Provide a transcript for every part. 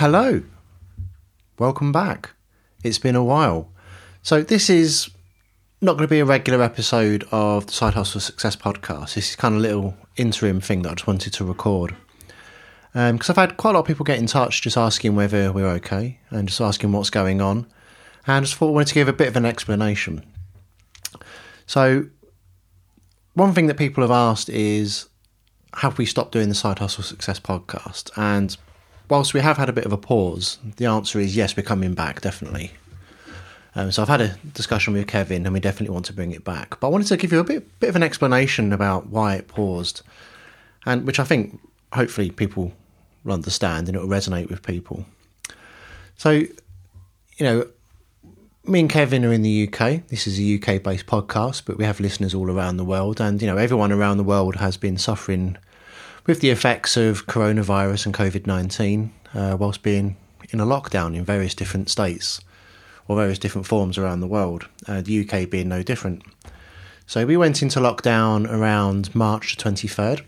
Hello. Welcome back. It's been a while. So, this is not going to be a regular episode of the Side Hustle Success podcast. This is kind of a little interim thing that I just wanted to record. Because um, I've had quite a lot of people get in touch just asking whether we're okay and just asking what's going on. And I just thought I wanted to give a bit of an explanation. So, one thing that people have asked is have we stopped doing the Side Hustle Success podcast? And whilst we have had a bit of a pause, the answer is yes, we're coming back, definitely. Um, so I've had a discussion with Kevin, and we definitely want to bring it back. But I wanted to give you a bit, bit of an explanation about why it paused, and which I think hopefully people will understand and it will resonate with people. So, you know, me and Kevin are in the UK. This is a UK based podcast, but we have listeners all around the world, and you know, everyone around the world has been suffering with the effects of coronavirus and COVID 19 uh, whilst being in a lockdown in various different states or various different forms around the world, uh, the UK being no different. So we went into lockdown around March 23rd.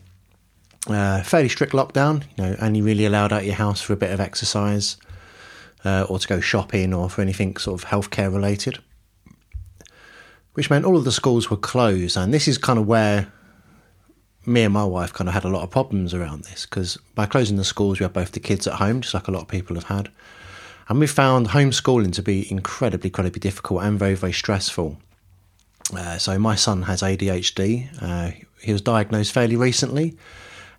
Uh, fairly strict lockdown, you know, only really allowed out of your house for a bit of exercise uh, or to go shopping or for anything sort of healthcare related. Which meant all of the schools were closed, and this is kind of where me and my wife kind of had a lot of problems around this because by closing the schools, we had both the kids at home, just like a lot of people have had. And we found homeschooling to be incredibly, incredibly difficult and very, very stressful. Uh, so my son has ADHD. Uh, he was diagnosed fairly recently.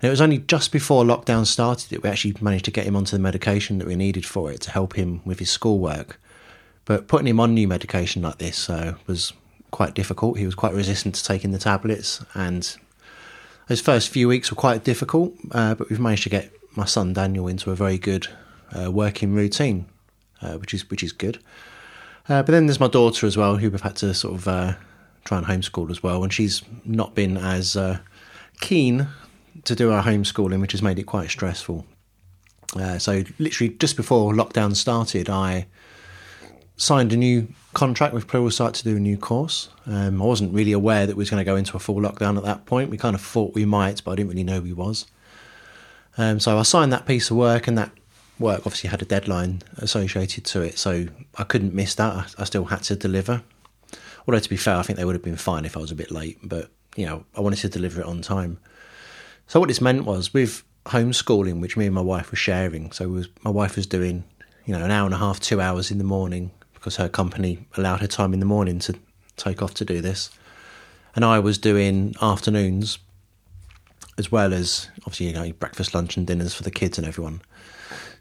And it was only just before lockdown started that we actually managed to get him onto the medication that we needed for it to help him with his schoolwork. But putting him on new medication like this uh, was quite difficult. He was quite resistant to taking the tablets, and those first few weeks were quite difficult, uh, but we've managed to get my son Daniel into a very good uh, working routine, uh, which is which is good. Uh, but then there's my daughter as well, who we've had to sort of uh, try and homeschool as well, and she's not been as uh, keen to do our homeschooling, which has made it quite stressful. so literally just before lockdown started, I signed a new contract with Pluralsight to do a new course. Um, I wasn't really aware that we was going to go into a full lockdown at that point. We kind of thought we might, but I didn't really know we was. Um, so I signed that piece of work, and that work obviously had a deadline associated to it, so I couldn't miss that. I, I still had to deliver. Although to be fair, I think they would have been fine if I was a bit late, but you know I wanted to deliver it on time. So what this meant was with homeschooling, which me and my wife were sharing. So was, my wife was doing you know an hour and a half, two hours in the morning because her company allowed her time in the morning to take off to do this. And I was doing afternoons as well as obviously you know breakfast, lunch, and dinners for the kids and everyone.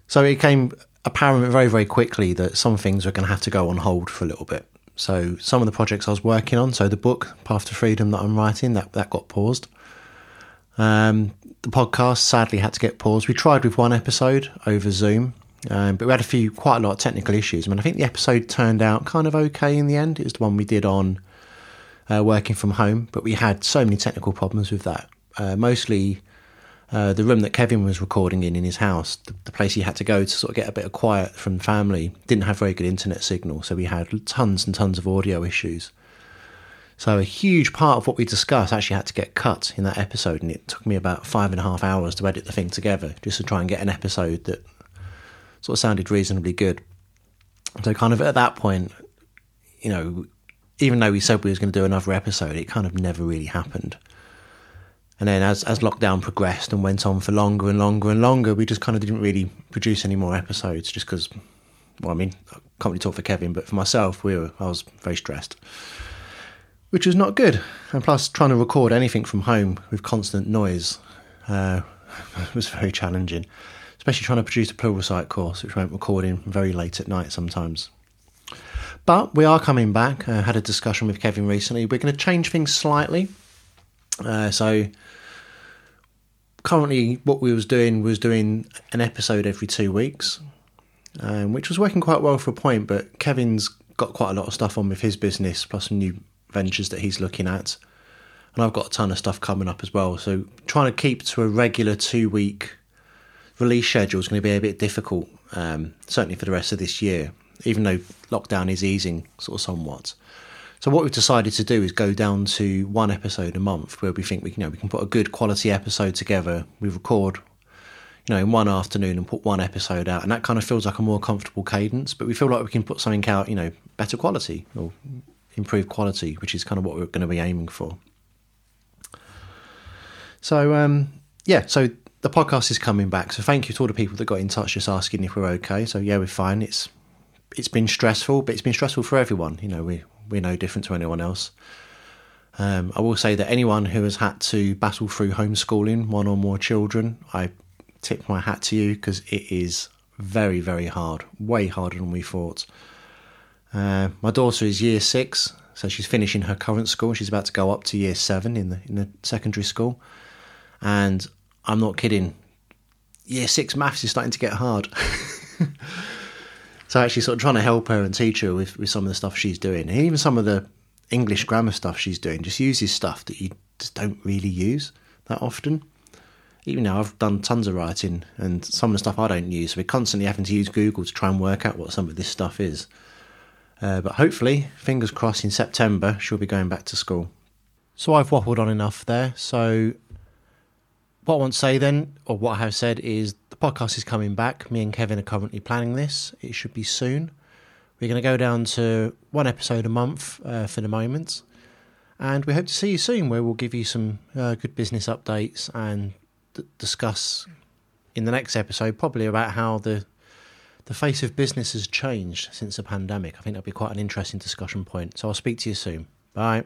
So it became apparent very, very quickly that some things were going to have to go on hold for a little bit. So some of the projects I was working on, so the book Path to Freedom that I'm writing, that that got paused. Um, the podcast sadly had to get paused. We tried with one episode over Zoom, um, but we had a few, quite a lot of technical issues. I mean, I think the episode turned out kind of okay in the end. It was the one we did on uh, working from home, but we had so many technical problems with that. Uh, mostly uh, the room that Kevin was recording in in his house, the, the, place he had to go to sort of get a bit of quiet from family, didn't have very good internet signal, so we had tons and tons of audio issues. So a huge part of what we discussed actually had to get cut in that episode, and it took me about five and a half hours to edit the thing together just to try and get an episode that sort of sounded reasonably good. So kind of at that point, you know, even though we said we was going to do another episode, it kind of never really happened. And then as as lockdown progressed and went on for longer and longer and longer, we just kind of didn't really produce any more episodes, just because. Well, I mean, I can't really talk for Kevin, but for myself, we were I was very stressed, which was not good. And plus, trying to record anything from home with constant noise uh, was very challenging especially trying to produce a Pluralsight course, which went recording very late at night sometimes. But we are coming back. I had a discussion with Kevin recently. We're going to change things slightly. Uh, so currently, what we was doing was doing an episode every two weeks, um, which was working quite well for a point. But Kevin's got quite a lot of stuff on with his business, plus some new ventures that he's looking at, and I've got a ton of stuff coming up as well. So trying to keep to a regular two week release schedule is going to be a bit difficult, um, certainly for the rest of this year, even though lockdown is easing sort of somewhat. So what we've decided to do is go down to one episode a month, where we think we you know we can put a good quality episode together. We record, you know, in one afternoon and put one episode out, and that kind of feels like a more comfortable cadence. But we feel like we can put something out, you know, better quality or improved quality, which is kind of what we're going to be aiming for. So, um, yeah, so the podcast is coming back. So thank you to all the people that got in touch just asking if we're okay. So yeah, we're fine. It's it's been stressful, but it's been stressful for everyone. You know, we we're no different to anyone else. Um, I will say that anyone who has had to battle through homeschooling one or more children, I tip my hat to you because it is very, very hard, way harder than we thought. Uh, my daughter is year six, so she's finishing her current school. She's about to go up to year seven in the in the secondary school, and I'm not kidding. Year six maths is starting to get hard. so actually, sort of trying to help her and teach her with, with some of the stuff she's doing, and even some of the English grammar stuff she's doing, just uses stuff that you just don't really use that often. Even now, I've done tons of writing, and some of the stuff I don't use. So we're constantly having to use Google to try and work out what some of this stuff is. Uh, but hopefully, fingers crossed, in September she'll be going back to school. So I've waffled on enough there. So what I want to say then, or what I have said, is the podcast is coming back. Me and Kevin are currently planning this. It should be soon. We're going to go down to one episode a month uh, for the moment. And we hope to see you soon, where we'll give you some uh, good business updates and d- discuss in the next episode probably about how the the face of business has changed since the pandemic. I think that'll be quite an interesting discussion point. So I'll speak to you soon. Bye.